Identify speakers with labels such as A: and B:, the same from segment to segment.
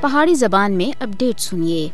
A: پہاڑی زبان میں اپڈیٹ سنیے۔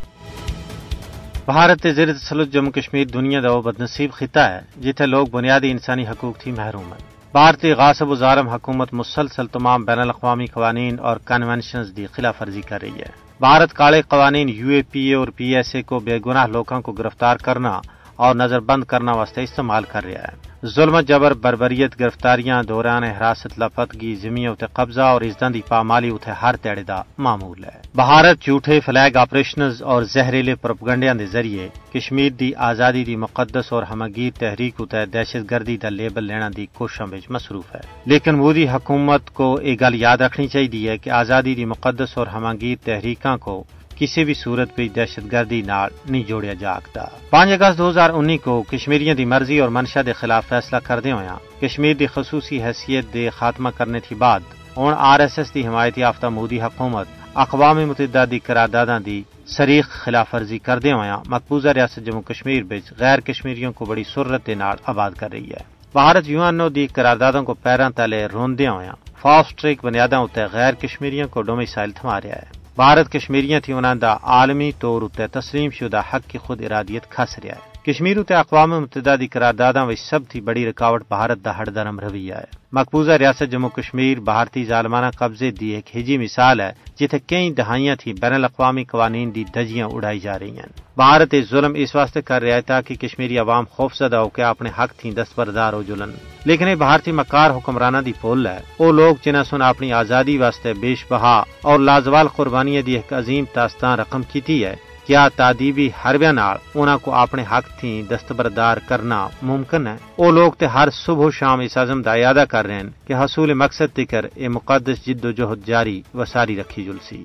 B: بھارت زیر تسلط جموں کشمیر دنیا کا وہ بدنصیب خطہ ہے، جتھے لوگ بنیادی انسانی حقوق تھی محروم ہیں۔ بھارتی غاصب و ظالم حکومت مسلسل تمام بین الاقوامی قوانین اور کنونشنز کی خلاف ورزی کر رہی ہے۔ بھارت کالے قوانین یو اے پی اے اور پی ایس اے کو بے گناہ لوگوں کو گرفتار کرنا اور نظر بند کرنا واسطے استعمال کر رہا ہے۔ ظلم، جبر، بربریت، گرفتاریاں، دوران حراست لفتگی زمین اتنے قبضہ اور ازدن دی پامالی اتنے ہر تیڑے دا معمول ہے۔ بھارت جھوٹے فلیگ آپریشنز اور زہریلے پروپگنڈیاں دے ذریعے کشمیر دی آزادی دی مقدس اور ہمگیر تحریک اتنے دہشت گردی دا لیبل لینا دی کوششوں میں مصروف ہے۔ لیکن مودی حکومت کو ایک گل یاد رکھنی چاہیے کہ آزادی دی مقدس اور ہمگیر تحریکاں کو کسی بھی صورت پہ دہشت گردی نال نہیں جوڑیا جاگتا پانچ اگست دو ہزار انی کو کشمیریوں دی مرضی اور منشا دے خلاف فیصلہ کردے ہویا کشمیر دی خصوصی حیثیت دے خاتمہ کرنے تھی بعد ہوں آر ایس ایس دی حمایتی یافتہ مودی حکومت اقوام متحدہ دی قرارداداں دی سریخ خلاف ورزی کردے ہویا مقبوضہ ریاست جموں کشمیر بچ غیر کشمیریوں کو بڑی سرت دے نال آباد کر رہی ہے۔ بھارت یو این او دی قراردادوں کو پیراں تلے روندیا ہویا فاسٹ ٹریک بنیاداں اتنے غیر کشمیریوں کو ڈومیسائل تھما رہا ہے۔ بھارت کشمیریاں تھی انہوں دا عالمی طور اتنے تسلیم شدہ حق کی خود ارادیت کھس رہا ہے۔ کشمیر اتنے اقوام متحدہ دی قرارداداں وچ سب تھی بڑی رکاوٹ بھارت دا ہڑ درم رویہ ہے۔ مقبوضہ ریاست جموں کشمیر بھارتی ظالمانہ قبضے دی ایک ہجی مثال ہے، جتھے کئی دہائیاں تھی بین الاقوامی قوانین دی دجیاں اڑائی جا رہی ہیں۔ بھارت ظلم اس واسطے کر رہا ہے تاکہ کشمیری عوام خوف زدہ ہو کے اپنے حق تھی دستبردار ہو جلن۔ لیکن یہ بھارتی مکار حکمرانہ دی پول ہے۔ وہ لوگ جنہیں سن اپنی آزادی واسطے بیش بہا اور لازوال قربانی دی ایک عظیم تاستان رقم کیتی ہے کیا تادیبی حربیاں نال انہاں کو اپنے حق تھی دستبردار کرنا ممکن ہے؟ وہ لوگ تے ہر صبح و شام اس عزم دا یادہ کر رہے ہیں کہ حصول مقصد تکر اے مقدس جد و جہد جاری و ساری رکھی جلسی۔